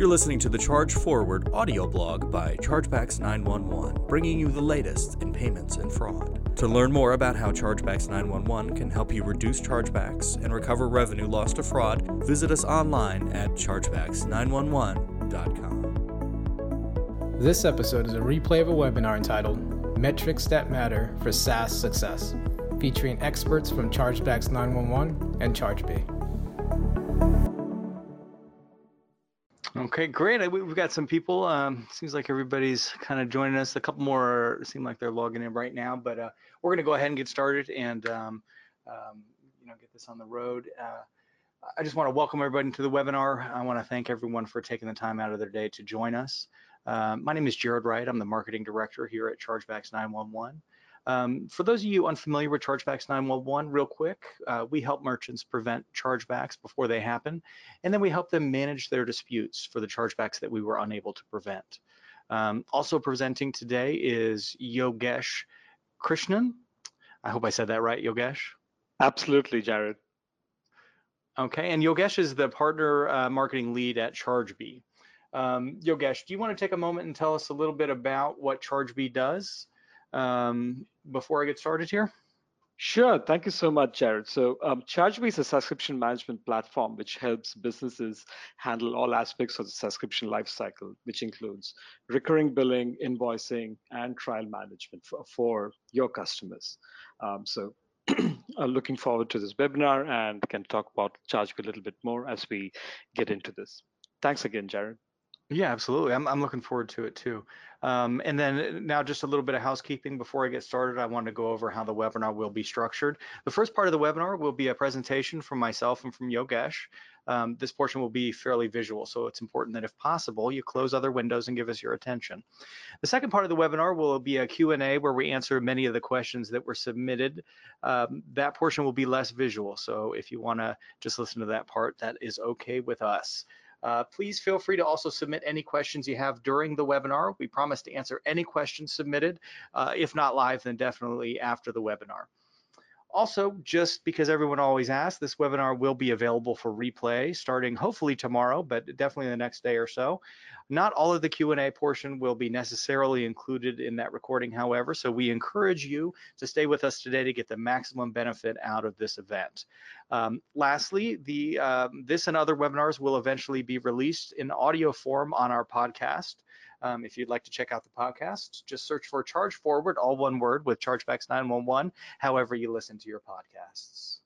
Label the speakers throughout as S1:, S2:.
S1: You're listening to the Charge Forward audio blog by Chargebacks 911, bringing you the latest in payments and fraud. To learn more about how Chargebacks 911 can help you reduce chargebacks and recover revenue lost to fraud, visit us online at chargebacks911.com.
S2: This episode is a replay of a webinar entitled Metrics That Matter for SaaS Success, featuring experts from Chargebacks 911 and ChargeBee.
S3: Okay, great. We've got some people. Um, seems like everybody's kind of joining us. A couple more seem like they're logging in right now, but uh, we're going to go ahead and get started and um, um, you know get this on the road. Uh, I just want to welcome everybody to the webinar. I want to thank everyone for taking the time out of their day to join us. Uh, my name is Jared Wright. I'm the marketing director here at Chargebacks 911. Um, for those of you unfamiliar with Chargebacks 911, real quick, uh, we help merchants prevent chargebacks before they happen, and then we help them manage their disputes for the chargebacks that we were unable to prevent. Um, also presenting today is Yogesh Krishnan. I hope I said that right, Yogesh.
S4: Absolutely, Jared.
S3: Okay, and Yogesh is the partner uh, marketing lead at ChargeBee. Um, Yogesh, do you want to take a moment and tell us a little bit about what ChargeBee does? Um, before I get started here?
S4: Sure. Thank you so much, Jared. So um, ChargeBee is a subscription management platform which helps businesses handle all aspects of the subscription lifecycle, which includes recurring billing, invoicing, and trial management for, for your customers. Um, so I'm looking forward to this webinar and can talk about ChargeBee a little bit more as we get into this. Thanks again, Jared.
S3: Yeah, absolutely. I'm, I'm looking forward to it too. Um, and then now just a little bit of housekeeping before I get started. I want to go over how the webinar will be structured. The first part of the webinar will be a presentation from myself and from Yogesh. Um, this portion will be fairly visual, so it's important that if possible, you close other windows and give us your attention. The second part of the webinar will be a Q&A where we answer many of the questions that were submitted. Um, that portion will be less visual, so if you want to just listen to that part, that is okay with us. Uh, please feel free to also submit any questions you have during the webinar. We promise to answer any questions submitted. Uh, if not live, then definitely after the webinar. Also, just because everyone always asks, this webinar will be available for replay starting hopefully tomorrow, but definitely the next day or so. Not all of the Q&A portion will be necessarily included in that recording, however, so we encourage you to stay with us today to get the maximum benefit out of this event. Um, lastly, the um, this and other webinars will eventually be released in audio form on our podcast. Um, if you'd like to check out the podcast, just search for Charge Forward, all one word with Chargebacks 911, however you listen to your podcasts.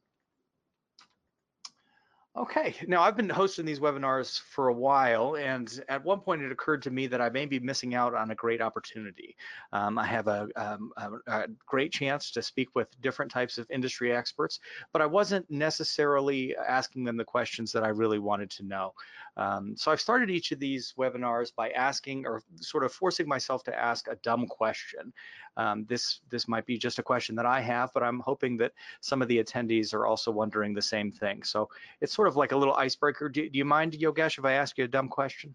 S3: Okay, now I've been hosting these webinars for a while, and at one point it occurred to me that I may be missing out on a great opportunity. Um, I have a, um, a, great chance to speak with different types of industry experts, but I wasn't necessarily asking them the questions that I really wanted to know. Um, so I've started each of these webinars by asking or sort of forcing myself to ask a dumb question. Um, this this might be just a question that I have, but I'm hoping that some of the attendees are also wondering the same thing. So it's sort of like a little icebreaker. Do, do you mind, Yogesh, if I ask you a dumb question?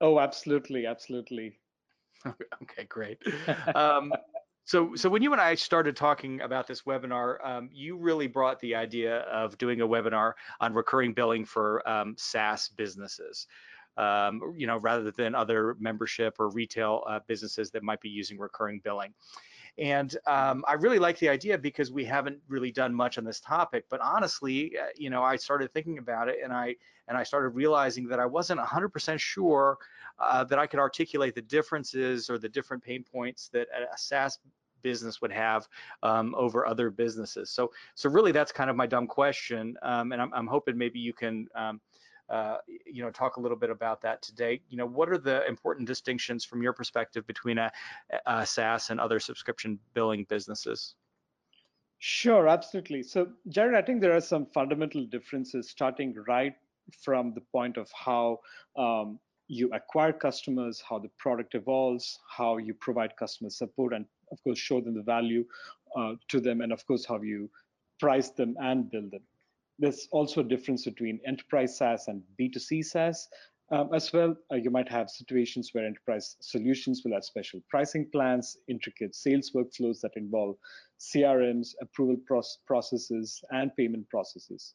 S4: Oh, absolutely, absolutely.
S3: okay, great. Um, so, so when you and I started talking about this webinar, um, you really brought the idea of doing a webinar on recurring billing for um, SaaS businesses um, you know, rather than other membership or retail uh, businesses that might be using recurring billing. And um, I really like the idea because we haven't really done much on this topic. But honestly, uh, you know, I started thinking about it and I and I started realizing that I wasn't 100% sure uh, that I could articulate the differences or the different pain points that a, SaaS business would have um, over other businesses. So, so really, that's kind of my dumb question, um, and I'm, I'm, hoping maybe you can um, uh, you know, talk a little bit about that today. You know, what are the important distinctions from your perspective between a, a SaaS and other subscription billing businesses?
S4: Sure, absolutely. So, Jared, I think there are some fundamental differences starting right from the point of how um, you acquire customers, how the product evolves, how you provide customer support, and of course, show them the value uh, to them, and of course, how you price them and build them. There's also a difference between enterprise SaaS and B2C SaaS. Um, as well, uh, you might have situations where enterprise solutions will have special pricing plans, intricate sales workflows that involve CRMs, approval processes, and payment processes.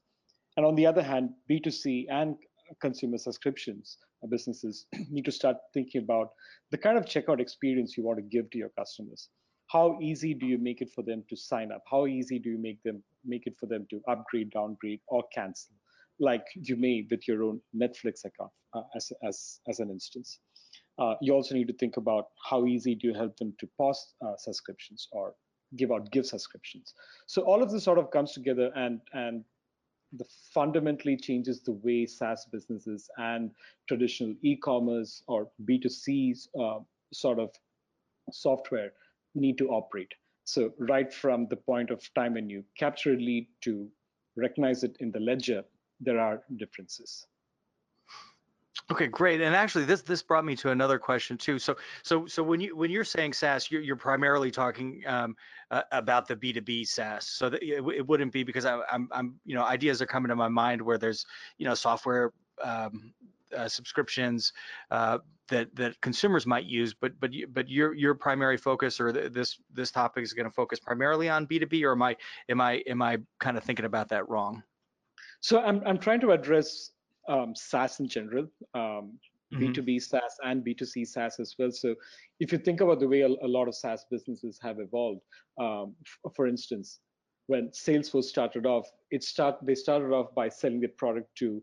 S4: And on the other hand, B2C and consumer subscriptions businesses need to start thinking about the kind of checkout experience you want to give to your customers. How easy do you make it for them to sign up? How easy do you make them make it for them to upgrade, downgrade, or cancel, like you may with your own Netflix account, uh, as as as an instance. Uh, you also need to think about how easy do you help them to pause uh, subscriptions or give out give subscriptions. So all of this sort of comes together and and the fundamentally changes the way SaaS businesses and traditional e-commerce or B2C uh, sort of software need to operate. So right from the point of time when you capture a lead to recognize it in the ledger, there are differences.
S3: Okay, great. And actually, this this brought me to another question too. So so so when you when you're saying SaaS, you're, you're primarily talking um, uh, about the B2B SaaS. So that it, it wouldn't be because I, I'm I'm you know ideas are coming to my mind where there's you know software um, subscriptions uh, that that consumers might use, but but but your your primary focus or this this topic is going to focus primarily on B2B, or am I am I am I kind of thinking about that wrong?
S4: So I'm I'm trying to address um, SaaS in general, um, mm-hmm. B2B SaaS and B2C SaaS as well. So if you think about the way a, a lot of SaaS businesses have evolved, um, for instance, when Salesforce started off, it start they started off by selling the product to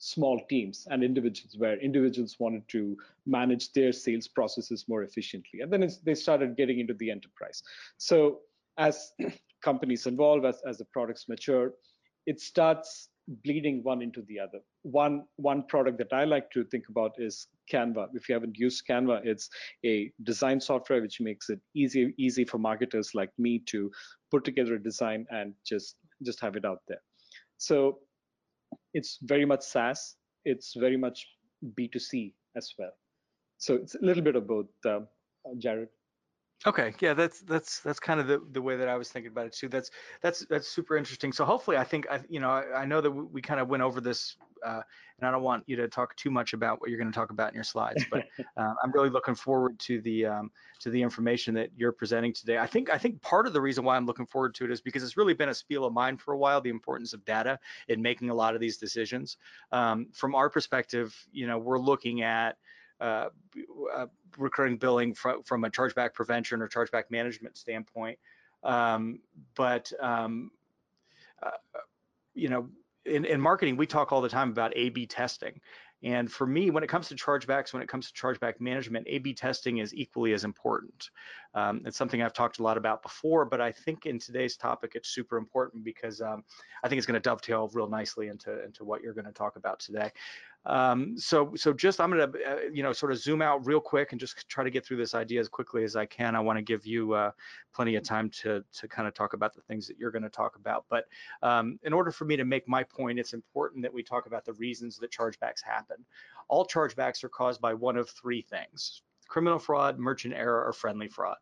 S4: small teams and individuals where individuals wanted to manage their sales processes more efficiently and then they started getting into the enterprise so as companies evolve as, as the products mature it starts bleeding one into the other. One one product that I like to think about is Canva. If you haven't used Canva, it's a design software which makes it easy easy for marketers like me to put together a design and just just have it out there. So it's very much SaaS. It's very much B2C as well. So it's a little bit of both, uh, Jared.
S3: Okay, yeah, that's that's that's kind of the, the way that I was thinking about it too. That's that's that's super interesting. So hopefully, I think I you know I, I know that we, we, kind of went over this, uh, and I don't want you to talk too much about what you're going to talk about in your slides, but uh, I'm really looking forward to the um, to the information that you're presenting today. I think I think part of the reason why I'm looking forward to it is because it's really been a spiel of mine for a while. The importance of data in making a lot of these decisions. Um, from our perspective, you know, we're looking at recurring billing from, from a chargeback prevention or chargeback management standpoint. Um, but um, uh, you know, in, in marketing, we talk all the time about A/B testing, and for me, when it comes to chargebacks, when it comes to chargeback management, A/B testing is equally as important. Um, it's something I've talked a lot about before, but I think in today's topic, it's super important because um, I think it's going to dovetail real nicely into into what you're going to talk about today. Um, so, so just I'm going to, uh, you know, sort of zoom out real quick and just try to get through this idea as quickly as I can. I want to give you uh, plenty of time to to kind of talk about the things that you're going to talk about. But um, in order for me to make my point, it's important that we talk about the reasons that chargebacks happen. All chargebacks are caused by one of three things: criminal fraud, merchant error, or friendly fraud.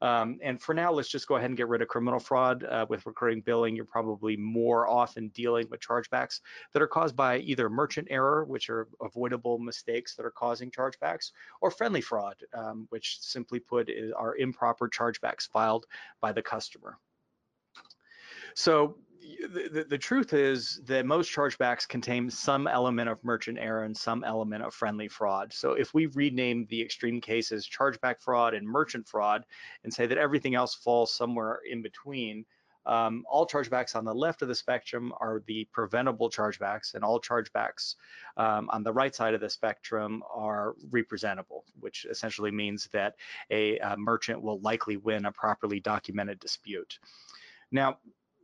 S3: Um, and for now, let's just go ahead and get rid of criminal fraud. Uh, with recurring billing, you're probably more often dealing with chargebacks that are caused by either merchant error, which are avoidable mistakes that are causing chargebacks, or friendly fraud, um, which simply put is, are improper chargebacks filed by the customer. So the, the, truth is that most chargebacks contain some element of merchant error and some element of friendly fraud. So if we rename the extreme cases chargeback fraud and merchant fraud and say that everything else falls somewhere in between, um, all chargebacks on the left of the spectrum are the preventable chargebacks, and all chargebacks um, on the right side of the spectrum are representable, which essentially means that a, a merchant will likely win a properly documented dispute. Now,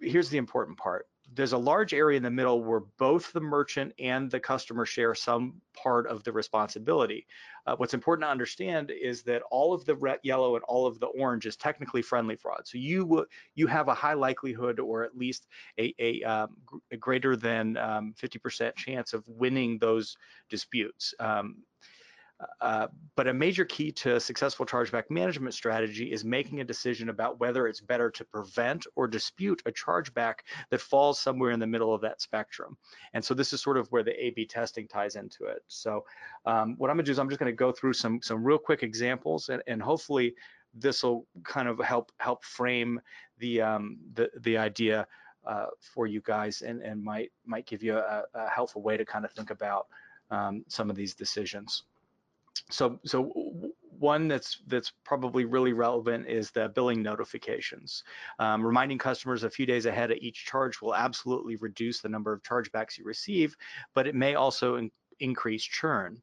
S3: here's the important part. There's a large area in the middle where both the merchant and the customer share some part of the responsibility. Uh, what's important to understand is that all of the red, yellow and all of the orange is technically friendly fraud. So you you have a high likelihood, or at least a, a, um, a greater than 50% um, chance of winning those disputes. Um, uh, but a major key to a successful chargeback management strategy is making a decision about whether it's better to prevent or dispute a chargeback that falls somewhere in the middle of that spectrum. And so this is sort of where the A-B testing ties into it. So um, what I'm gonna do is I'm just gonna go through some, some real quick examples and, and hopefully this will kind of help help frame the, um, the, the idea uh, for you guys and, and might, might give you a, a helpful way to kind of think about um, some of these decisions. So, so one that's that's probably really relevant is the billing notifications. Um, reminding customers a few days ahead of each charge will absolutely reduce the number of chargebacks you receive, but it may also in increase churn.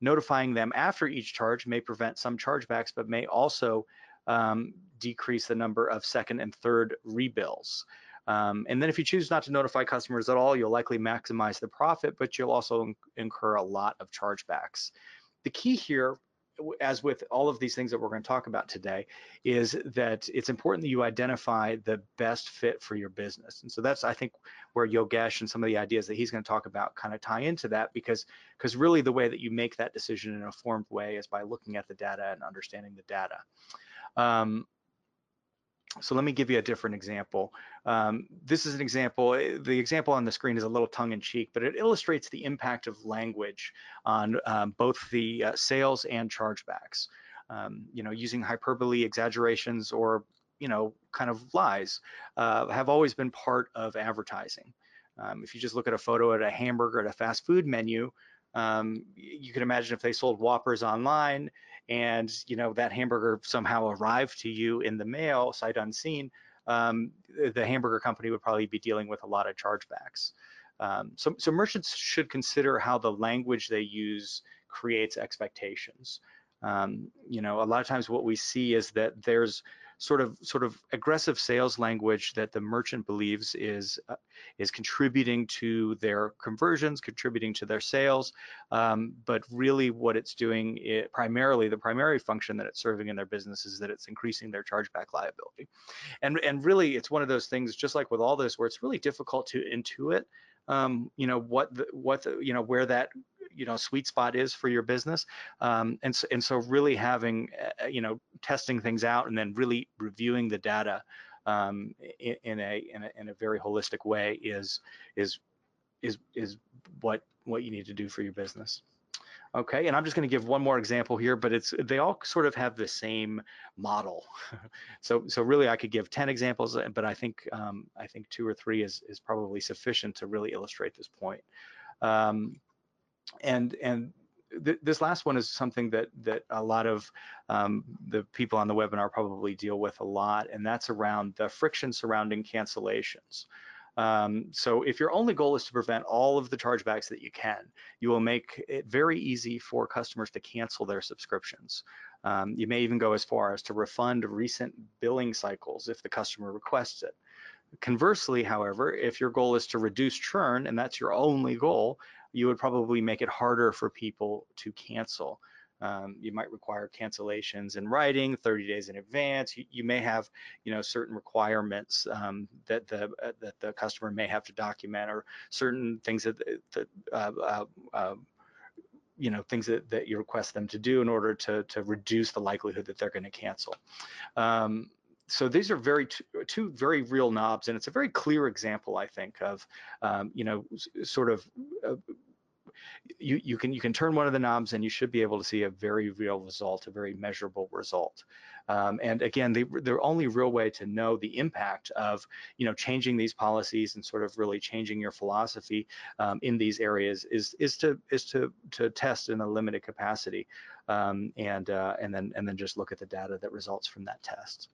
S3: Notifying them after each charge may prevent some chargebacks, but may also um, decrease the number of second and third rebills. Um, and then if you choose not to notify customers at all, you'll likely maximize the profit, but you'll also incur a lot of chargebacks. The key here, as with all of these things that we're going to talk about today, is that it's important that you identify the best fit for your business. And so that's, I think, where Yogesh and some of the ideas that he's going to talk about kind of tie into that because because really the way that you make that decision in a formed way is by looking at the data and understanding the data. Um, so let me give you a different example. Um, this is an example, eh, the example on the screen is a little tongue in cheek, but it illustrates the impact of language on um, both the uh, sales and chargebacks. Um, you know, using hyperbole, exaggerations, or, you know, kind of lies uh, have always been part of advertising. Um, if you just look at a photo at a hamburger at a fast food menu, um, you can imagine if they sold Whoppers online, and you know that hamburger somehow arrived to you in the mail sight unseen um, the hamburger company would probably be dealing with a lot of chargebacks. Um, so, so merchants should consider how the language they use creates expectations. Um, you know a lot of times what we see is that there's sort of sort of aggressive sales language that the merchant believes is uh, is contributing to their conversions, contributing to their sales. Um, but really, what it's doing, it, primarily the primary function that it's serving in their business is that it's increasing their chargeback liability. And and really, it's one of those things, just like with all this, where it's really difficult to intuit. Um, you know what the, what the, you know where that you know sweet spot is for your business. Um, and so and so really having uh, you know testing things out and then really reviewing the data um, in, in, a, in, a in a very holistic way is is is is what what you need to do for your business okay and i'm just going to give one more example here but it's they all sort of have the same model so so really i could give 10 examples but i think um, i think two or three is is probably sufficient to really illustrate this point um, and and th this last one is something that that a lot of um, the people on the webinar probably deal with a lot, and that's around the friction surrounding cancellations. Um, so if your only goal is to prevent all of the chargebacks that you can, you will make it very easy for customers to cancel their subscriptions. Um, you may even go as far as to refund recent billing cycles if the customer requests it. Conversely, however, if your goal is to reduce churn and that's your only goal, you would probably make it harder for people to cancel. Um, you might require cancellations in writing 30 days in advance. You, you may have, you know, certain requirements um, that the uh, that the customer may have to document, or certain things that, that uh, uh, um, you know, things that, that you request them to do in order to to reduce the likelihood that they're going to cancel. Um, so these are very two very real knobs, and it's a very clear example, I think, of um, you know sort of. Uh, you, you can you can turn one of the knobs and you should be able to see a very real result, a very measurable result. Um, and again, the, the only real way to know the impact of you know changing these policies and sort of really changing your philosophy um, in these areas is is to is to to test in a limited capacity, um, and uh, and then and then just look at the data that results from that test.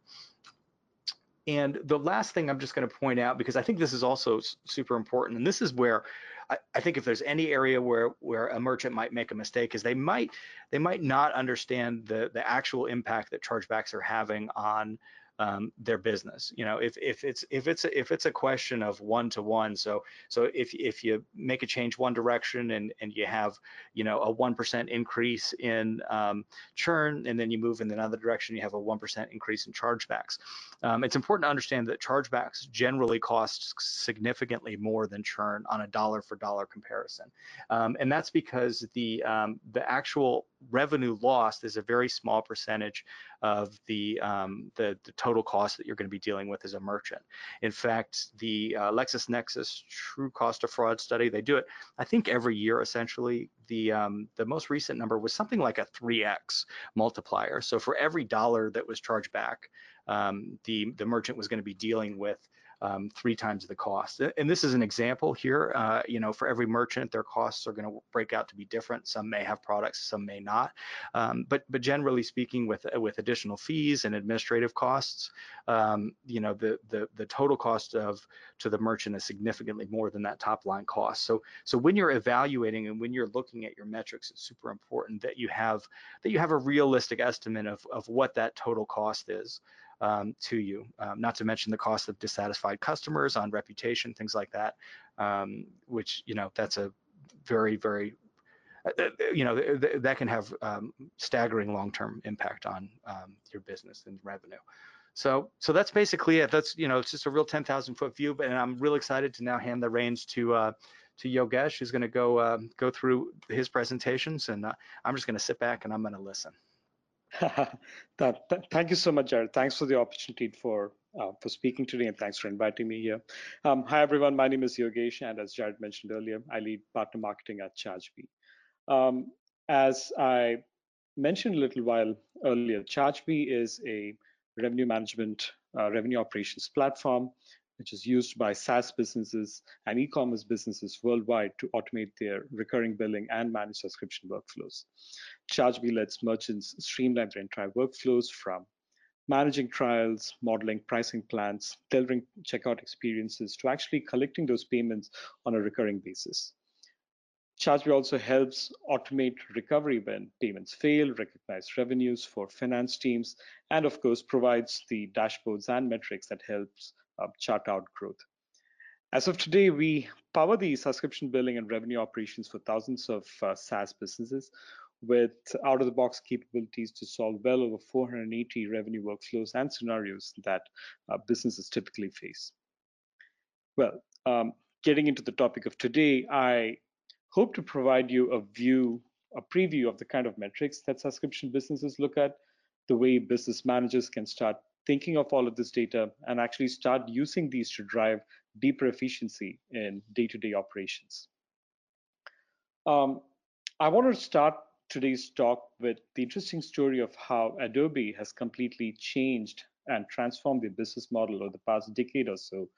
S3: And the last thing I'm just going to point out, because I think this is also super important, and this is where I, I, think if there's any area where where a merchant might make a mistake, is they might they might not understand the the actual impact that chargebacks are having on um, their business. You know, if if it's if it's a, if it's a question of one to one, so so if if you make a change one direction and and you have you know a one percent increase in um, churn, and then you move in another direction, you have a one percent increase in chargebacks. Um, it's important to understand that chargebacks generally cost significantly more than churn on a dollar for dollar comparison, um, and that's because the um, the actual revenue lost is a very small percentage of the, um, the, the, total cost that you're going to be dealing with as a merchant. In fact, the uh, LexisNexis True Cost of Fraud study, they do it, I think every year essentially. The, um, the most recent number was something like a 3x multiplier. So for every dollar that was charged back, um, the, the merchant was going to be dealing with um, three times the cost. And this is an example here. Uh, you know, for every merchant, their costs are going to break out to be different. Some may have products, some may not. Um, but but generally speaking, with with additional fees and administrative costs, um, you know, the the the total cost of to the merchant is significantly more than that top line cost. So so when you're evaluating and when you're looking at your metrics, it's super important that you have that you have a realistic estimate of of what that total cost is um, to you, um, not to mention the cost of dissatisfied customers on reputation, things like that, um, which, you know, that's a very, very, uh, uh you know, th that can have um, staggering long-term impact on um, your business and revenue. So, so that's basically it. That's, you know, it's just a real 10,000 foot view, but and I'm real excited to now hand the reins to, uh, to Yogesh, who's going to go uh, go through his presentations, and uh, I'm just going to sit back and I'm going to listen.
S4: thank you so much, Jared. Thanks for the opportunity for uh, for speaking today, and thanks for inviting me here. Um, hi, everyone. My name is Yogesh, and as Jared mentioned earlier, I lead partner marketing at ChargeBee. Um, as I mentioned a little while earlier, ChargeBee is a revenue management, uh, revenue operations platform which is used by SaaS businesses and e-commerce businesses worldwide to automate their recurring billing and manage subscription workflows. ChargeBee lets merchants streamline their entire workflows from managing trials, modeling pricing plans, delivering checkout experiences to actually collecting those payments on a recurring basis. ChargeBee also helps automate recovery when payments fail, recognize revenues for finance teams, and of course provides the dashboards and metrics that helps chart out growth. As of today, we power the subscription billing and revenue operations for thousands of uh, SaaS businesses with out-of-the-box capabilities to solve well over 480 revenue workflows and scenarios that uh, businesses typically face. Well, um, getting into the topic of today, I hope to provide you a view, a preview of the kind of metrics that subscription businesses look at, the way business managers can start thinking of all of this data and actually start using these to drive deeper efficiency in day-to-day -day operations. Um, I want to start today's talk with the interesting story of how Adobe has completely changed and transformed their business model over the past decade or so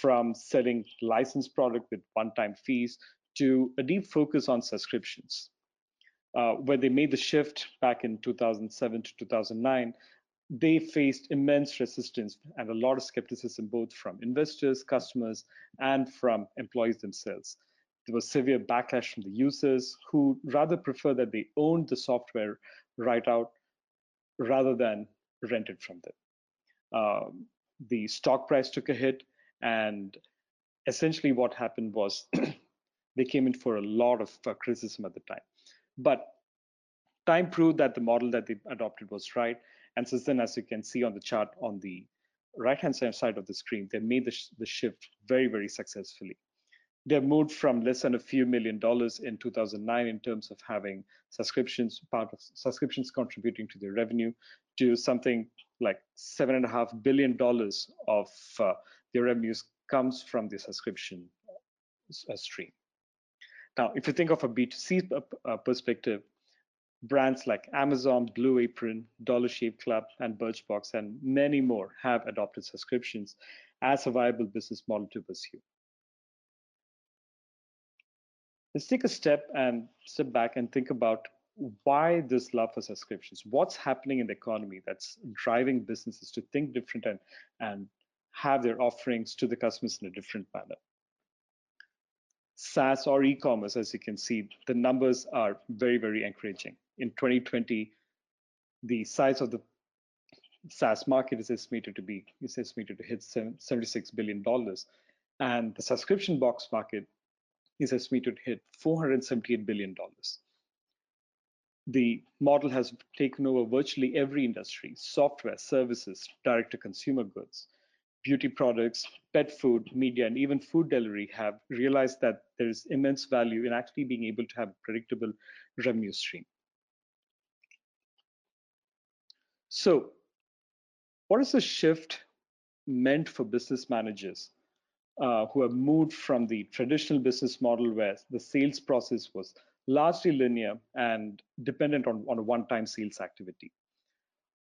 S4: from selling licensed product with one-time fees to a deep focus on subscriptions. Uh, when they made the shift back in 2007 to 2009, they faced immense resistance and a lot of skepticism both from investors, customers, and from employees themselves. There was severe backlash from the users who rather prefer that they owned the software right out rather than rent it from them. Um, the stock price took a hit, and essentially what happened was they came in for a lot of uh, criticism at the time. But time proved that the model that they adopted was right, and since then, as you can see on the chart on the right-hand side of the screen, they made the, sh the shift very, very successfully. They moved from less than a few million dollars in 2009 in terms of having subscriptions, part of subscriptions contributing to their revenue, to something like seven and a half billion dollars of uh, their revenues comes from the subscription uh, stream. Now, if you think of a B2C uh, perspective, Brands like Amazon, Blue Apron, Dollar Shave Club, and Birchbox, and many more have adopted subscriptions as a viable business model to pursue. Let's take a step and step back and think about why this love for subscriptions. What's happening in the economy that's driving businesses to think different and, and have their offerings to the customers in a different manner? SaaS or e-commerce, as you can see, the numbers are very, very encouraging in 2020, the size of the SaaS market is estimated to be is estimated to hit 76 billion dollars, and the subscription box market is estimated to hit 478 billion dollars. The model has taken over virtually every industry: software, services, direct-to-consumer goods, beauty products, pet food, media, and even food delivery have realized that there is immense value in actually being able to have a predictable revenue stream. So what is the shift meant for business managers uh, who have moved from the traditional business model where the sales process was largely linear and dependent on, on a one-time sales activity?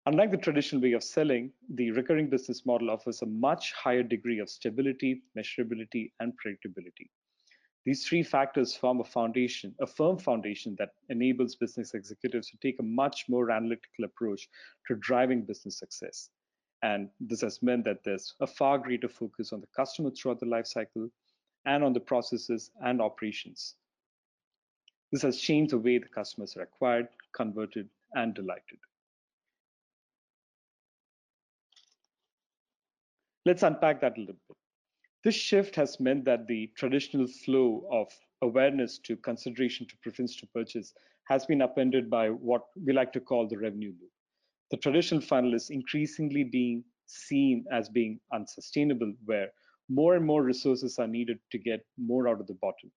S4: Unlike the traditional way of selling, the recurring business model offers a much higher degree of stability, measurability, and predictability. These three factors form a foundation, a firm foundation that enables business executives to take a much more analytical approach to driving business success. And this has meant that there's a far greater focus on the customer throughout the life cycle and on the processes and operations. This has changed the way the customers are acquired, converted, and delighted. Let's unpack that a little bit. This shift has meant that the traditional flow of awareness to consideration to preference to purchase has been upended by what we like to call the revenue loop. The traditional funnel is increasingly being seen as being unsustainable, where more and more resources are needed to get more out of the bottom.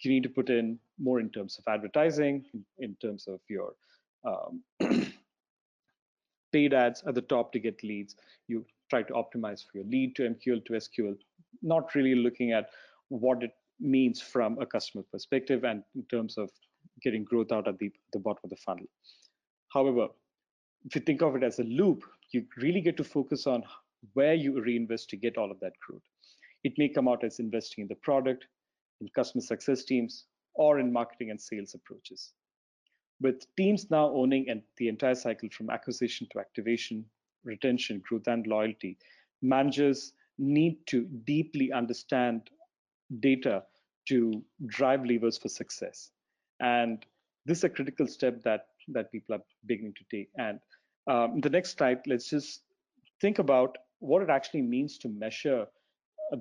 S4: You need to put in more in terms of advertising, in terms of your um, paid ads at the top to get leads. You try to optimize for your lead to MQL to SQL, not really looking at what it means from a customer perspective and in terms of getting growth out at the, the bottom of the funnel. However, if you think of it as a loop, you really get to focus on where you reinvest to get all of that growth. It may come out as investing in the product, in customer success teams, or in marketing and sales approaches. With teams now owning the entire cycle from acquisition to activation, retention, growth, and loyalty, managers need to deeply understand data to drive levers for success. And this is a critical step that, that people are beginning to take. And um, the next slide, let's just think about what it actually means to measure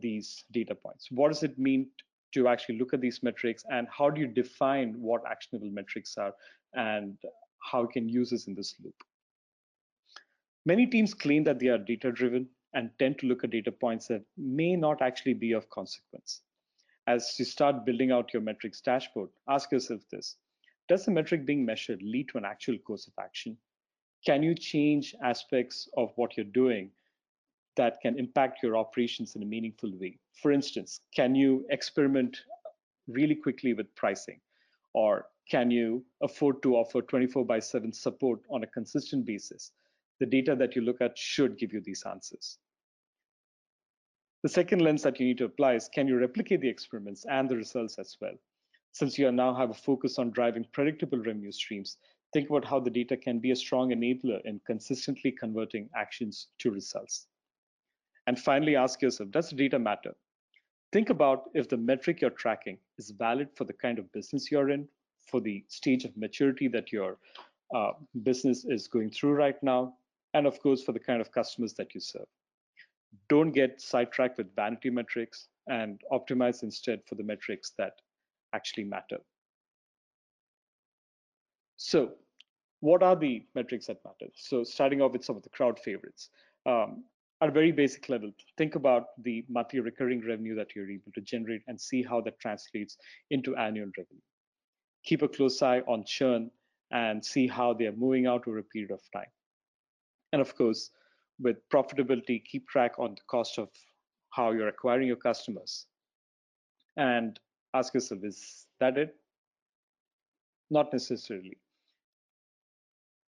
S4: these data points. What does it mean to actually look at these metrics and how do you define what actionable metrics are and how can use this in this loop? Many teams claim that they are data driven and tend to look at data points that may not actually be of consequence. As you start building out your metrics dashboard, ask yourself this Does the metric being measured lead to an actual course of action? Can you change aspects of what you're doing that can impact your operations in a meaningful way? For instance, can you experiment really quickly with pricing? Or can you afford to offer 24 by 7 support on a consistent basis? The data that you look at should give you these answers. The second lens that you need to apply is can you replicate the experiments and the results as well? Since you now have a focus on driving predictable revenue streams, think about how the data can be a strong enabler in consistently converting actions to results. And finally, ask yourself, does the data matter? Think about if the metric you're tracking is valid for the kind of business you're in, for the stage of maturity that your uh, business is going through right now, and of course for the kind of customers that you serve. Don't get sidetracked with vanity metrics and optimize instead for the metrics that actually matter. So what are the metrics that matter? So starting off with some of the crowd favorites. Um, at a very basic level, think about the monthly recurring revenue that you're able to generate and see how that translates into annual revenue. Keep a close eye on churn and see how they are moving out over a period of time. And of course, with profitability, keep track on the cost of how you're acquiring your customers. And ask yourself, is that it? Not necessarily.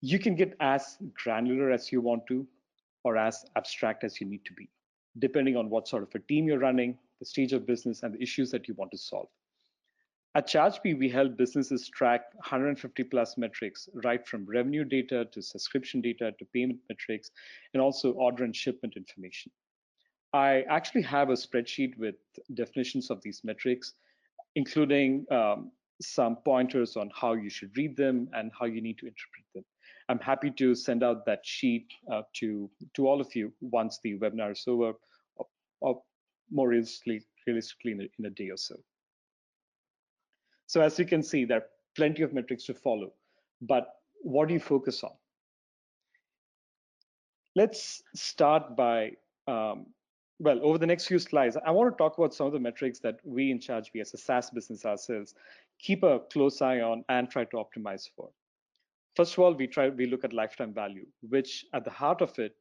S4: You can get as granular as you want to or as abstract as you need to be, depending on what sort of a team you're running, the stage of business, and the issues that you want to solve. At ChargeBee, we help businesses track 150 plus metrics, right from revenue data to subscription data to payment metrics, and also order and shipment information. I actually have a spreadsheet with definitions of these metrics, including um, some pointers on how you should read them and how you need to interpret them. I'm happy to send out that sheet uh, to, to all of you once the webinar is over, or, or more realistically, realistically in a, in a day or so. So as you can see, there are plenty of metrics to follow, but what do you focus on? Let's start by, um, well, over the next few slides, I want to talk about some of the metrics that we in ChargeBee as a SaaS business ourselves keep a close eye on and try to optimize for. First of all, we try we look at lifetime value, which at the heart of it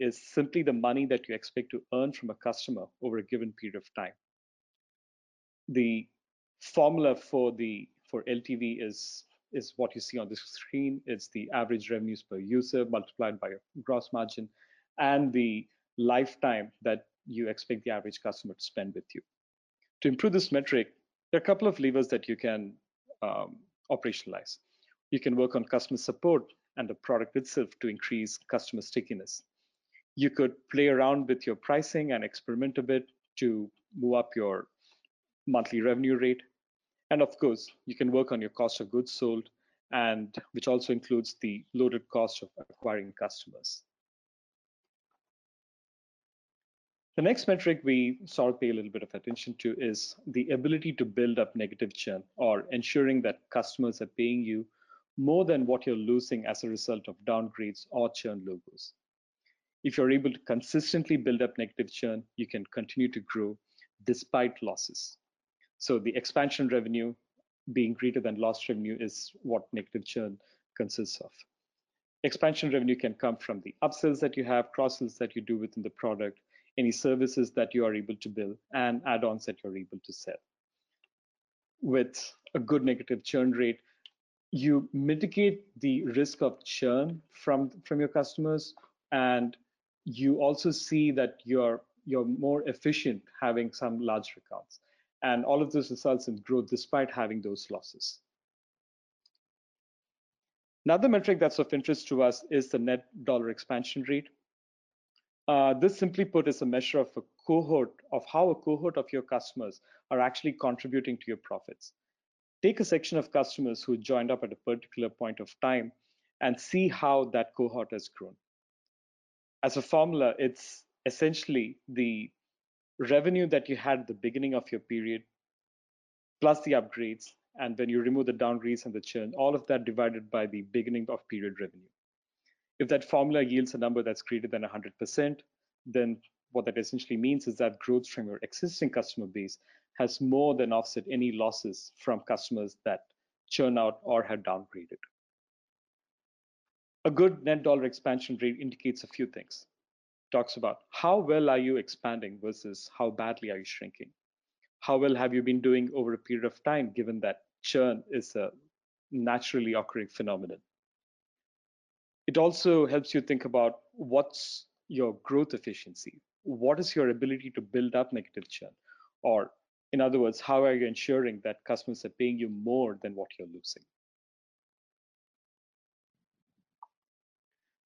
S4: is simply the money that you expect to earn from a customer over a given period of time. The formula for the for LTV is is what you see on the screen. It's the average revenues per user multiplied by your gross margin and the lifetime that you expect the average customer to spend with you. To improve this metric, there are a couple of levers that you can um, operationalize. You can work on customer support and the product itself to increase customer stickiness. You could play around with your pricing and experiment a bit to move up your monthly revenue rate. And of course, you can work on your cost of goods sold, and which also includes the loaded cost of acquiring customers. The next metric we sort of pay a little bit of attention to is the ability to build up negative churn or ensuring that customers are paying you more than what you're losing as a result of downgrades or churn logos. If you're able to consistently build up negative churn, you can continue to grow despite losses. So the expansion revenue being greater than lost revenue is what negative churn consists of. Expansion revenue can come from the upsells that you have, cross-sells that you do within the product, any services that you are able to build and add-ons that you're able to sell. With a good negative churn rate, you mitigate the risk of churn from, from your customers and you also see that you're you're more efficient having some large accounts. And all of this results in growth despite having those losses. Another metric that's of interest to us is the net dollar expansion rate. Uh, this simply put is a measure of a cohort of how a cohort of your customers are actually contributing to your profits. Take a section of customers who joined up at a particular point of time and see how that cohort has grown. As a formula, it's essentially the revenue that you had at the beginning of your period plus the upgrades. And when you remove the downgrades and the churn, all of that divided by the beginning of period revenue. If that formula yields a number that's greater than 100%, then what that essentially means is that growth from your existing customer base has more than offset any losses from customers that churn out or have downgraded. A good net dollar expansion rate indicates a few things. Talks about how well are you expanding versus how badly are you shrinking? How well have you been doing over a period of time, given that churn is a naturally occurring phenomenon? It also helps you think about what's your growth efficiency? What is your ability to build up negative churn? Or in other words, how are you ensuring that customers are paying you more than what you're losing?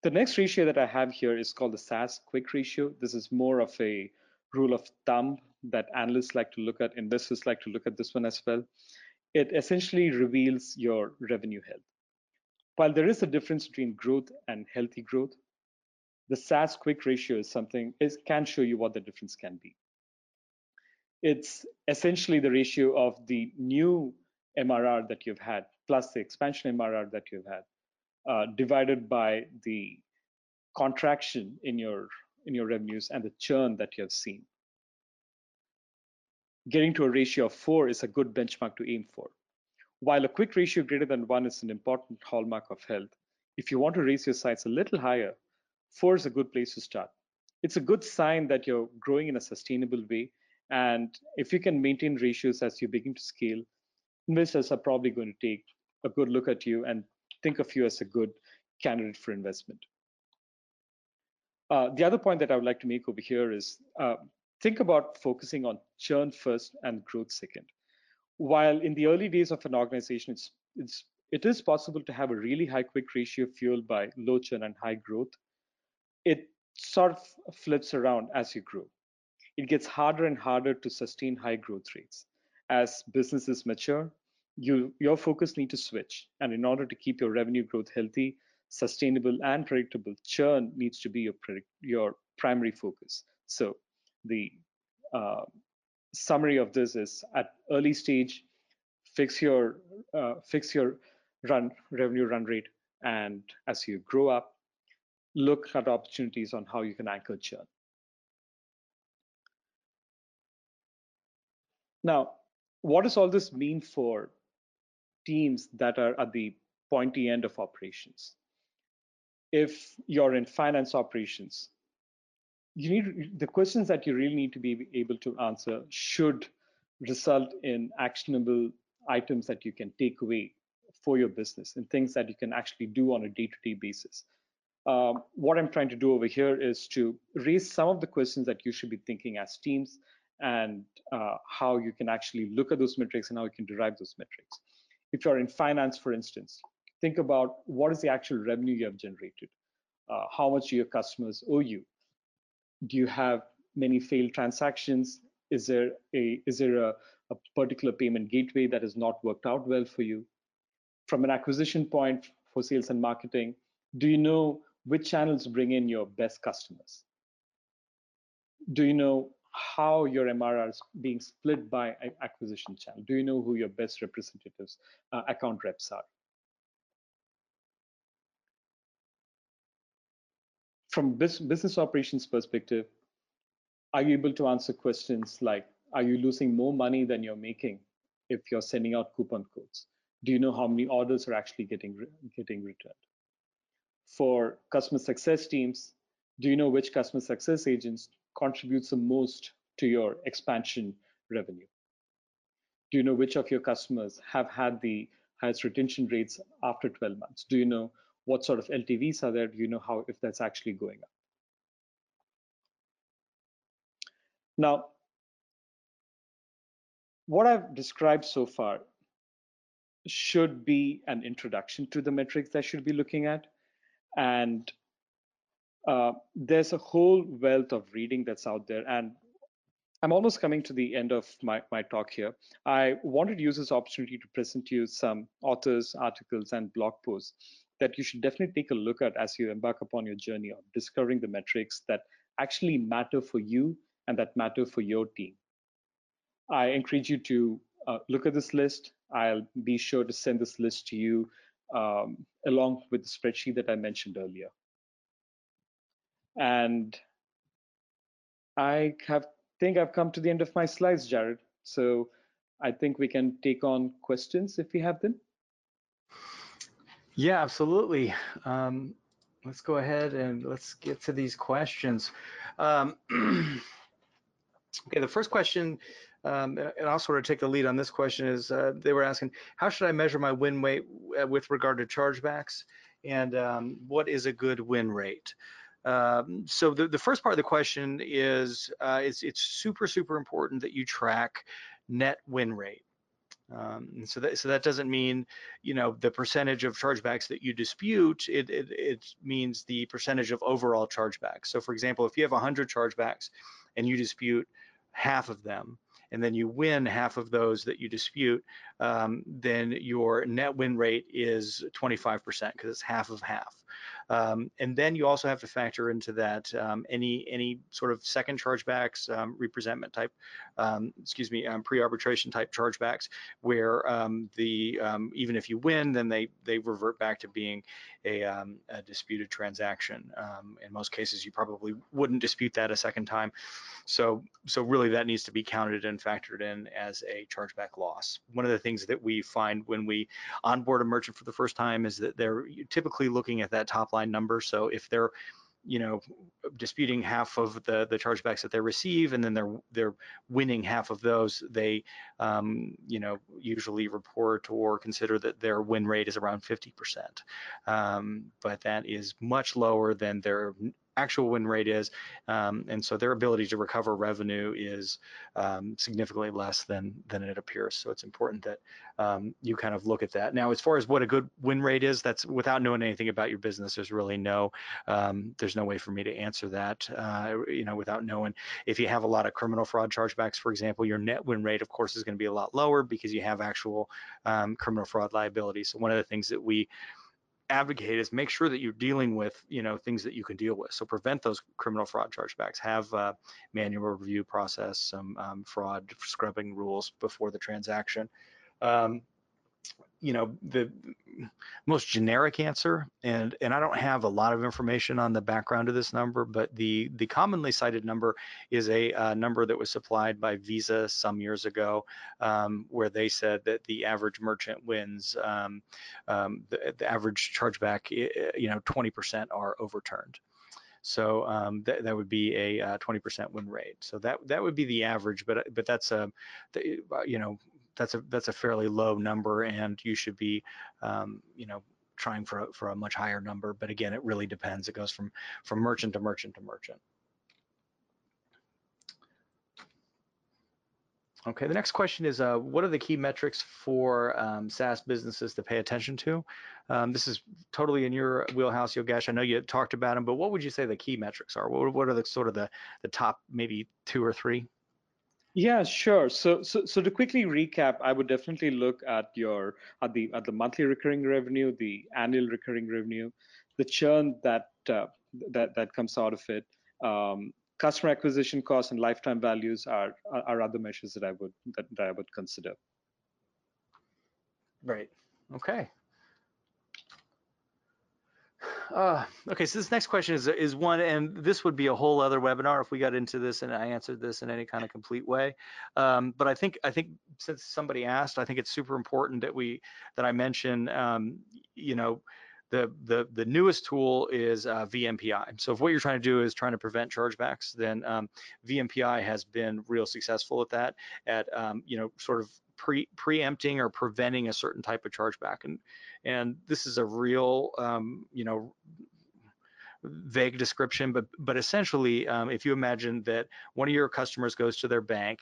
S4: The next ratio that I have here is called the SaaS quick ratio. This is more of a rule of thumb that analysts like to look at, investors like to look at this one as well. It essentially reveals your revenue health. While there is a difference between growth and healthy growth, the SaaS quick ratio is something is can show you what the difference can be. It's essentially the ratio of the new MRR that you've had plus the expansion MRR that you've had uh, divided by the contraction in your in your revenues and the churn that you have seen. Getting to a ratio of four is a good benchmark to aim for. While a quick ratio greater than one is an important hallmark of health, if you want to raise your sights a little higher, four is a good place to start. It's a good sign that you're growing in a sustainable way. And if you can maintain ratios as you begin to scale, investors are probably going to take a good look at you and think of you as a good candidate for investment. Uh, the other point that I would like to make over here is uh, think about focusing on churn first and growth second while in the early days of an organization, it's, it's, it is possible to have a really high quick ratio fueled by low churn and high growth. It sort of flips around as you grow. It gets harder and harder to sustain high growth rates. As businesses mature, you, your focus need to switch. And in order to keep your revenue growth healthy, sustainable, and predictable, churn needs to be your, your primary focus. So the uh, summary of this is at early stage, fix your uh, fix your run revenue run rate, and as you grow up, look at opportunities on how you can anchor churn. Now, what does all this mean for teams that are at the pointy end of operations? If you're in finance operations, you need the questions that you really need to be able to answer should result in actionable items that you can take away for your business and things that you can actually do on a day-to-day basis. Um, what I'm trying to do over here is to raise some of the questions that you should be thinking as teams and uh, how you can actually look at those metrics and how you can derive those metrics. If you're in finance, for instance, think about what is the actual revenue you have generated? Uh, how much do your customers owe you? Do you have many failed transactions? Is there a is there a, a particular payment gateway that has not worked out well for you? From an acquisition point for sales and marketing, do you know which channels bring in your best customers? Do you know how your MRR is being split by acquisition channel? Do you know who your best representatives, uh, account reps are? From business operations perspective, are you able to answer questions like, are you losing more money than you're making if you're sending out coupon codes? Do you know how many orders are actually getting, getting returned? For customer success teams, do you know which customer success agents contributes the most to your expansion revenue? Do you know which of your customers have had the highest retention rates after 12 months? Do you know what sort of LTVs are there? Do you know how if that's actually going up? Now, what I've described so far should be an introduction to the metrics that should be looking at. And uh, there's a whole wealth of reading that's out there. And I'm almost coming to the end of my, my talk here. I wanted to use this opportunity to present to you some authors, articles, and blog posts that you should definitely take a look at as you embark upon your journey of discovering the metrics that actually matter for you and that matter for your team. I encourage you to uh, look at this list. I'll be sure to send this list to you um, along with the spreadsheet that I mentioned earlier. And I have think I've come to the end of my slides, Jared. So I think we can take on questions if we have them.
S3: Yeah, absolutely. Um, let's go ahead and let's get to these questions. Um, okay, the first question, um, and I'll sort of take the lead on this question, is uh, they were asking, how should I measure my win rate uh, with regard to chargebacks? And um, what is a good win rate? Um, so the, the first part of the question is uh, it's, it's super, super important that you track net win rate. Um, so that so that doesn't mean you know the percentage of chargebacks that you dispute. It, it it means the percentage of overall chargebacks. So for example, if you have 100 chargebacks and you dispute half of them, and then you win half of those that you dispute, um, then your net win rate is 25% because it's half of half. Um, and then you also have to factor into that um, any any sort of second chargebacks, um, representment type, um, excuse me, um, pre-arbitration type chargebacks, where um, the even if you win, then they they revert back to being a, a disputed transaction. in most cases, you probably wouldn't dispute that a second time. So so really that needs to be counted and factored in as a chargeback loss. One of the things that we find when we onboard a merchant for the first time is that they're typically looking at that top line number. So if they're you know disputing half of the the chargebacks that they receive and then they're they're winning half of those they um, you know usually report or consider that their win rate is around 50% um, but that is much lower than their actual win rate is. Um, and so their ability to recover revenue is um, significantly less than, than it appears. So it's important that um, you kind of look at that. Now, as far as what a good win rate is, that's without knowing anything about your business, there's really no, um, there's no way for me to answer that, uh, you know, without knowing. If you have a lot of criminal fraud chargebacks, for example, your net win rate, of course, is going to be a lot lower because you have actual um, criminal fraud liability. So one of the things that we advocate is make sure that you're dealing with you know things that you can deal with. So prevent those criminal fraud chargebacks. Have a manual review process some um, fraud scrubbing rules before the transaction. Um, you know the most generic answer and and I don't have a lot of information on the background of this number but the the commonly cited number is a uh, number that was supplied by Visa some years ago um, where they said that the average merchant wins um, um, the, the, average chargeback you know 20% are overturned so um, that, that would be a 20% uh, win rate. So that that would be the average, but but that's a, uh, you know that's a that's a fairly low number, and you should be, um, you know, trying for a, for a much higher number. But again, it really depends. It goes from from merchant to merchant to merchant. Okay, the next question is, uh, what are the key metrics for um, SaaS businesses to pay attention to? Um, this is totally in your wheelhouse, Yogesh. I know you talked about them, but what would you say the key metrics are? What, what are the sort of the, the top maybe two or three?
S4: Yeah, sure. So, so, so to quickly recap, I would definitely look at your at the at the monthly recurring revenue, the annual recurring revenue, the churn that uh, that that comes out of it, um, customer acquisition costs and lifetime values are, are other measures that I would that, that I would consider.
S3: Right. Okay. Uh, okay, so this next question is is one, and this would be a whole other webinar if we got into this and I answered this in any kind of complete way. Um, but I think I think since somebody asked, I think it's super important that we that I mention, um, you know, the, the, the newest tool is uh, VMPI. So if what you're trying to do is trying to prevent chargebacks, then um, VMPI has been real successful at that, at um, you know sort of pre preempting or preventing a certain type of chargeback. And and this is a real um, you know vague description, but but essentially, um, if you imagine that one of your customers goes to their bank,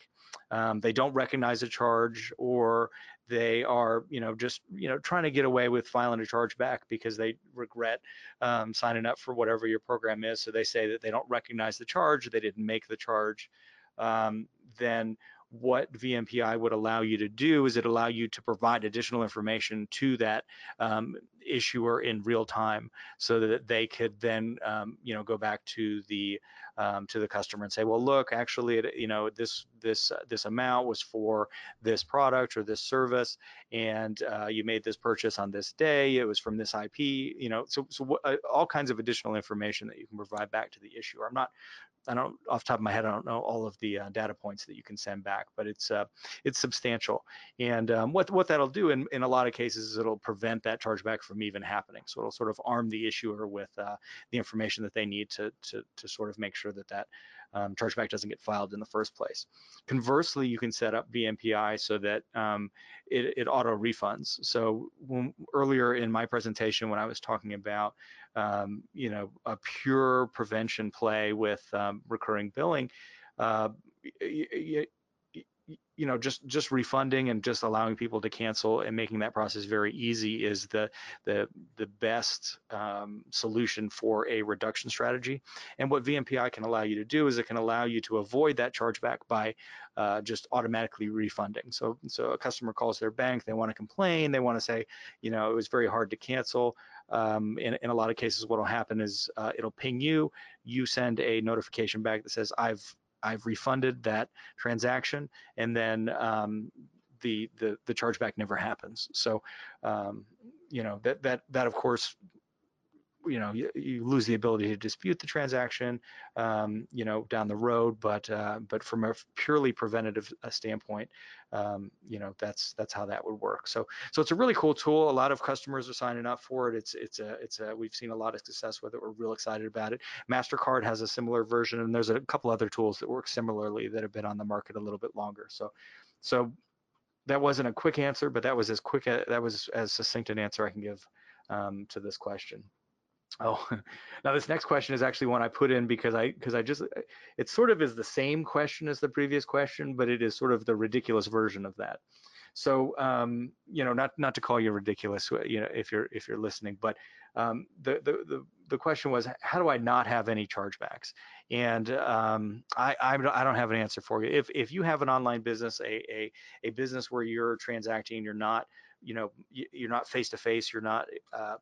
S3: um, they don't recognize a charge, or they are you know just you know trying to get away with filing a charge back because they regret um, signing up for whatever your program is. So they say that they don't recognize the charge they didn't make the charge um, then what VMPI would allow you to do is it allow you to provide additional information to that um, issuer in real time so that they could then um, you know go back to the um, to the customer and say well look actually it, you know this this uh, this amount was for this product or this service and uh, you made this purchase on this day. It was from this IP you know so so uh, all kinds of additional information that you can provide back to the issuer. I'm not I don't off the top of my head, I don't know all of the uh, data points that you can send back, but it's uh, it's substantial. And um, what what that'll do in, in a lot of cases is it'll prevent that chargeback from even happening. So it'll sort of arm the issuer with uh, the information that they need to to to sort of make sure that that um, chargeback doesn't get filed in the first place. Conversely, you can set up VMPI so that um, it, it, auto refunds. So when, earlier in my presentation, when I was talking about um, you know a pure prevention play with um, recurring billing, uh, you know just just refunding and just allowing people to cancel and making that process very easy is the the the best um, solution for a reduction strategy. And what VMPI can allow you to do is it can allow you to avoid that chargeback by uh, just automatically refunding. So so a customer calls their bank they want to complain they want to say you know it was very hard to cancel. Um, in, in a lot of cases what will happen is uh, it'll ping you you send a notification back that says I've I've refunded that transaction, and then um, the the the chargeback never happens. So, um, you know that that that of course you know you, you, lose the ability to dispute the transaction um, you know down the road but uh, but from a purely preventative uh, standpoint um, you know that's that's how that would work. So so it's a really cool tool. A lot of customers are signing up for it. It's it's a it's a we've seen a lot of success with it. We're real excited about it. Mastercard has a similar version and there's a couple other tools that work similarly that have been on the market a little bit longer. So so that wasn't a quick answer but that was as quick a, that was as succinct an answer i can give um, to this question Oh, now this next question is actually one I put in because I because I just it sort of is the same question as the previous question, but it is sort of the ridiculous version of that. So um, you know, not not to call you ridiculous, uh, you know, if you're if you're listening, but um, the, the the the question was, how do I not have any chargebacks? And um, I I don't have an answer for you. If if you have an online business, a a a business where you're transacting, you're not you know you're not face to face, you're not uh,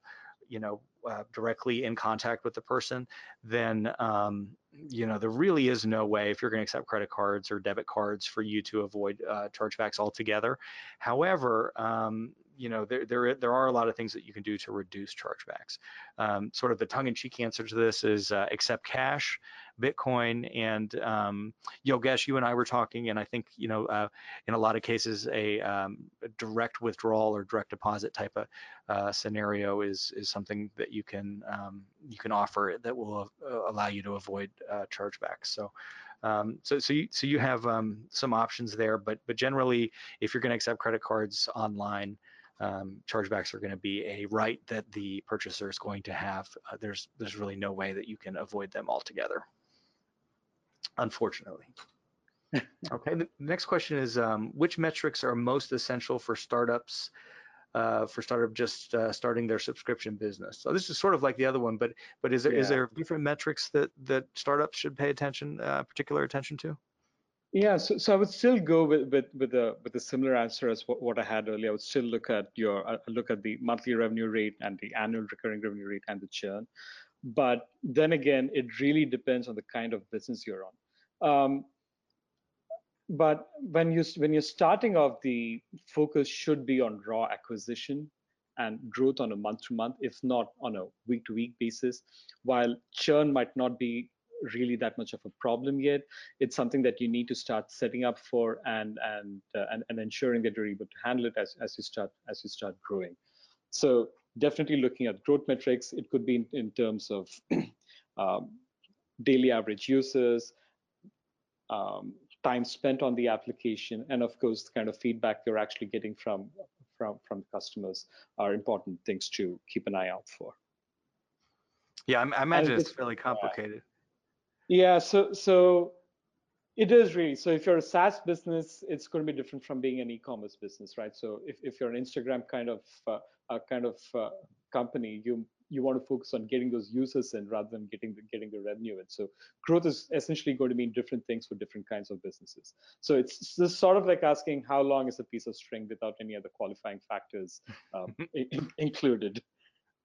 S3: you know uh, directly in contact with the person, then um, you know there really is no way if you're going to accept credit cards or debit cards for you to avoid uh, chargebacks altogether. However, um, you know there there there are a lot of things that you can do to reduce chargebacks. Um, sort of the tongue-in-cheek answer to this is uh, accept cash, Bitcoin, and um, Yogesh. You and I were talking, and I think you know uh, in a lot of cases a, um, a, direct withdrawal or direct deposit type of uh, scenario is is something that you can um, you can offer that will uh, allow you to avoid uh, chargebacks. So. Um, so, so you, so you have um, some options there, but but generally, if you're going to accept credit cards online, um, chargebacks are going to be a right that the purchaser is going to have. Uh, there's there's really no way that you can avoid them altogether, unfortunately. okay, the next question is um, which metrics are most essential for startups uh, for startup just uh, starting their subscription business. So this is sort of like the other one, but but is there yeah. is there different metrics that that startups should pay attention uh, particular attention to?
S4: Yeah, so, so I would still go with with with a with a similar answer as what, what I had earlier. I would still look at your uh, look at the monthly revenue rate and the annual recurring revenue rate and the churn. But then again, it really depends on the kind of business you're on. Um, but when you when you're starting off, the focus should be on raw acquisition and growth on a month to month, if not on a week to week basis. While churn might not be really that much of a problem yet, it's something that you need to start setting up for and and uh, and, and ensuring that you're able to handle it as as you start as you start growing. So definitely looking at growth metrics. It could be in, in terms of um, daily average users, um, time spent on the application, and of course, the kind of feedback you're actually getting from from from customers are important things to keep an eye out for.
S3: Yeah, I, I imagine it's fairly complicated.
S4: Yeah, so so it is really. So if you're a SaaS business, it's going to be different from being an e-commerce business, right? So if, if you're an Instagram kind of uh, a kind of uh, company, you you want to focus on getting those users in rather than getting the getting the revenue in. So growth is essentially going to mean different things for different kinds of businesses. So it's just sort of like asking how long is a piece of string without any other qualifying factors um, in, included.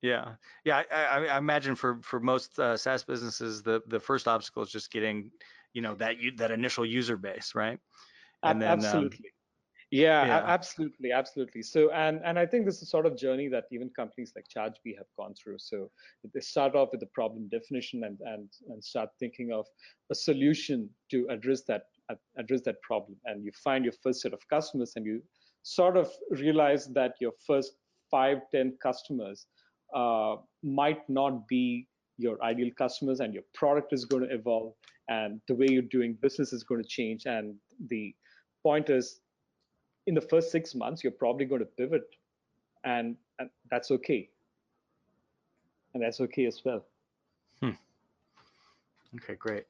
S3: Yeah, yeah. I, I, imagine for for most uh, SaaS businesses, the the first obstacle is just getting, you know, that you, that initial user base, right?
S4: And then, Absolutely. Um, yeah, yeah. absolutely, absolutely. So, and and I think this is sort of journey that even companies like ChargeBee have gone through. So they start off with the problem definition and and and start thinking of a solution to address that address that problem. And you find your first set of customers, and you sort of realize that your first five, ten customers uh, might not be your ideal customers, and your product is going to evolve, and the way you're doing business is going to change. And the point is in the first six months, you're probably going to pivot, and, and that's okay. And that's okay as well.
S3: Hmm. Okay, great.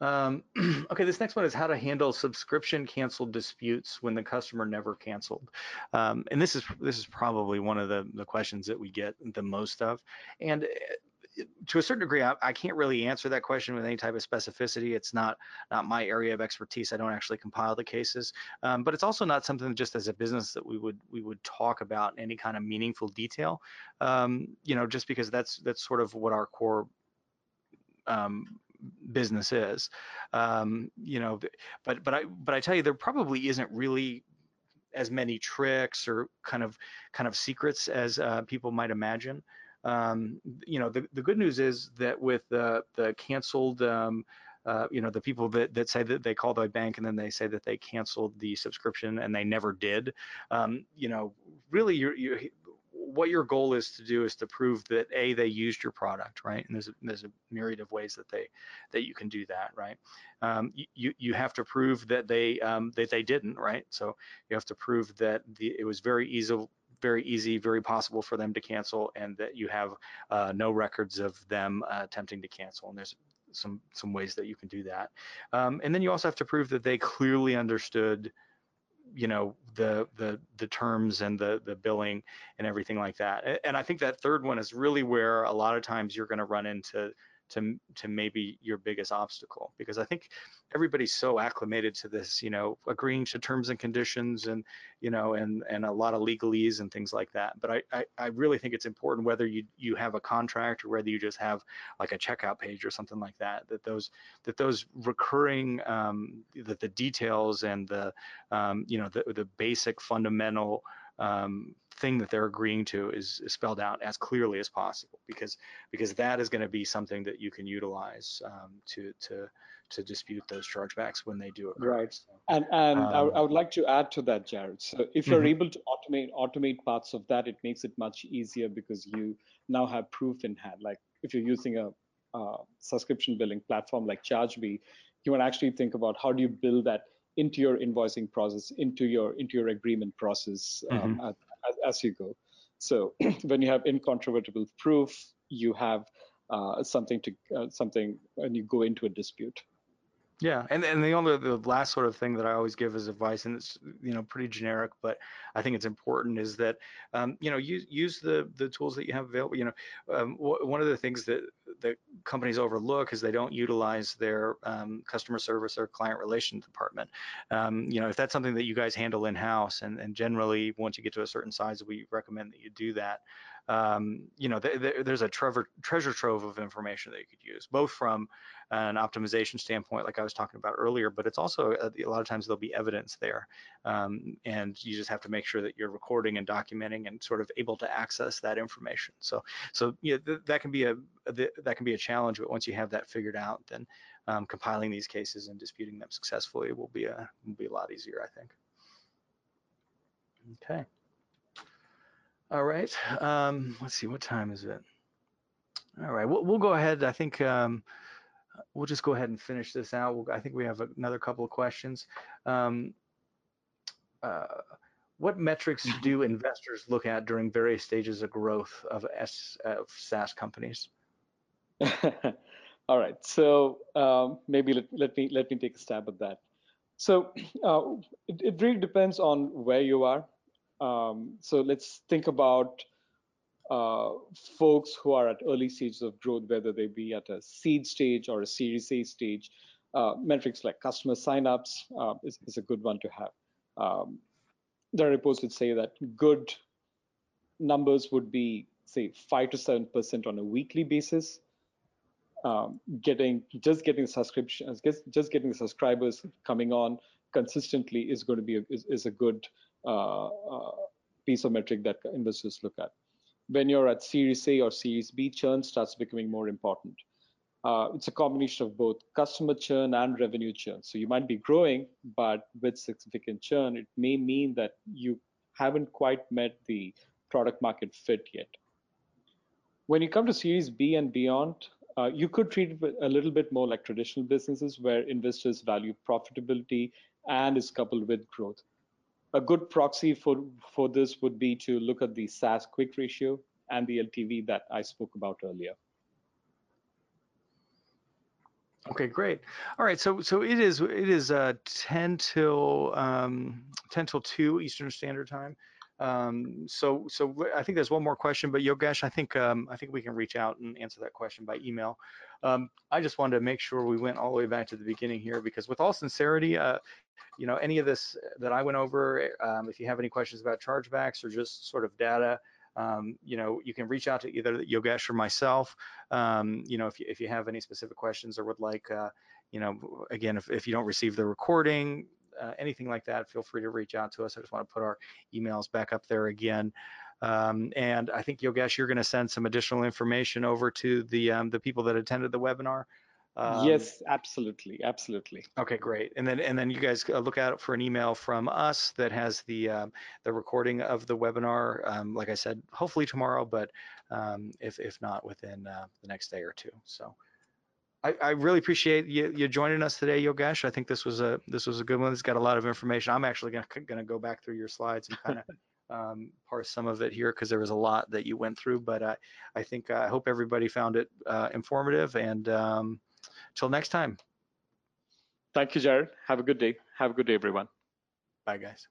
S3: Um, okay, this next one is how to handle subscription canceled disputes when the customer never canceled. Um, and this is this is probably one of the, the questions that we get the most of. And to a certain degree, I, I, can't really answer that question with any type of specificity. It's not not my area of expertise. I don't actually compile the cases, um, but it's also not something just as a business that we would we would talk about in any kind of meaningful detail. Um, you know, just because that's that's sort of what our core um, business is. Um, you know, but but I but I tell you, there probably isn't really as many tricks or kind of kind of secrets as uh, people might imagine. Um, you know, the, the good news is that with the, the canceled, um, uh, you know, the people that, that say that they called the bank and then they say that they canceled the subscription and they never did, um, you know, really you're, you're, what your goal is to do is to prove that a they used your product right and there's a, there's a myriad of ways that they that you can do that right um, you you have to prove that they um, that they didn't right so you have to prove that the it was very easy very easy, very possible for them to cancel, and that you have uh, no records of them uh, attempting to cancel. And there's some some ways that you can do that. Um, and then you also have to prove that they clearly understood you know the the the terms and the the billing and everything like that. And i think that third one is really where a lot of times you're going to run into to to maybe your biggest obstacle because I think everybody's so acclimated to this, you know, agreeing to terms and conditions and you know and and a lot of legalese and things like that. But I I, I really think it's important whether you you have a contract or whether you just have like a checkout page or something like that that those that those recurring um, that the details and the um, you know the the basic fundamental um, thing that they're agreeing to is, is, spelled out as clearly as possible because because that is going to be something that you can utilize um, to to to dispute those chargebacks when they do occur.
S4: Right. So, and and um, I, would like to add to that, Jared. So if you're mm-hmm. able to automate automate parts of that, it makes it much easier because you now have proof in hand. Like if you're using a uh, subscription billing platform like ChargeBee, you want to actually think about how do you build that into your invoicing process, into your into your agreement process um, mm-hmm. as, as, you go. So when you have incontrovertible proof, you have uh, something to uh, something when you go into a dispute.
S3: Yeah, and and the only the last sort of thing that I always give as advice, and it's you know pretty generic, but I think it's important, is that um, you know use use the the tools that you have available. You know, um, one of the things that that companies overlook is they don't utilize their um, customer service or client relations department. Um, you know, if that's something that you guys handle in house, and and generally once you get to a certain size, we recommend that you do that um, you know, th th there's a treasure, treasure trove of information that you could use, both from an optimization standpoint, like I was talking about earlier, but it's also a, uh, lot of times there'll be evidence there, um, and you just have to make sure that you're recording and documenting and sort of able to access that information. So, so you know, th that can be a th that can be a challenge, but once you have that figured out, then um, compiling these cases and disputing them successfully will be a will be a lot easier, I think. Okay. All right. Um, let's see. What time is it? All right. We'll, we'll go ahead. I think um, we'll just go ahead and finish this out. We'll, I think we have another couple of questions. Um, uh, what metrics mm-hmm. do investors look at during various stages of growth of, S, of SaaS companies?
S4: All right. So um, maybe let, let me let me take a stab at that. So uh, it, it really depends on where you are um, so let's think about uh, folks who are at early stages of growth, whether they be at a seed stage or a Series A stage. Uh, metrics like customer signups uh, is, is, a good one to have. Um, there are reports that say that good numbers would be, say, five to seven percent on a weekly basis. Um, getting just getting subscriptions, just getting subscribers coming on consistently is going to be a, is, is a good piece of metric that investors look at. When you're at Series A or Series B, churn starts becoming more important. Uh, it's a combination of both customer churn and revenue churn. So you might be growing, but with significant churn, it may mean that you haven't quite met the product market fit yet. When you come to Series B and beyond, uh, you could treat it a little bit more like traditional businesses where investors value profitability and is coupled with growth a good proxy for, for this would be to look at the SaaS quick ratio and the LTV that I spoke about earlier.
S3: Okay, great. All right, so so it is it is uh, 10 till um, 10 till 2 Eastern Standard Time. Um, so so I think there's one more question, but Yogesh, I think um, I think we can reach out and answer that question by email. Um, I just wanted to make sure we went all the way back to the beginning here because with all sincerity, uh, you know, any of this that I went over, um, if you have any questions about chargebacks or just sort of data, um, you know, you can reach out to either Yogesh or myself. Um, you know, if you, if you have any specific questions or would like, uh, you know, again, if, if you don't receive the recording, uh, anything like that, feel free to reach out to us. I just want to put our emails back up there again. Um, and I think Yogesh, you're going to send some additional information over to the um, the people that attended the webinar.
S4: Um, yes, absolutely, absolutely.
S3: Okay, great. And then and then you guys uh, look out for an email from us that has the um, the recording of the webinar. Um, like I said, hopefully tomorrow, but um, if if not within uh, the next day or two. So. I, I, really appreciate you, you joining us today, Yogesh. I think this was a this was a good one. It's got a lot of information. I'm actually gonna gonna go back through your slides and kind of um, parse some of it here because there was a lot that you went through. But I I think I hope everybody found it uh, informative. And um, till next time.
S4: Thank you, Jared. Have a good day. Have a good day, everyone.
S3: Bye, guys.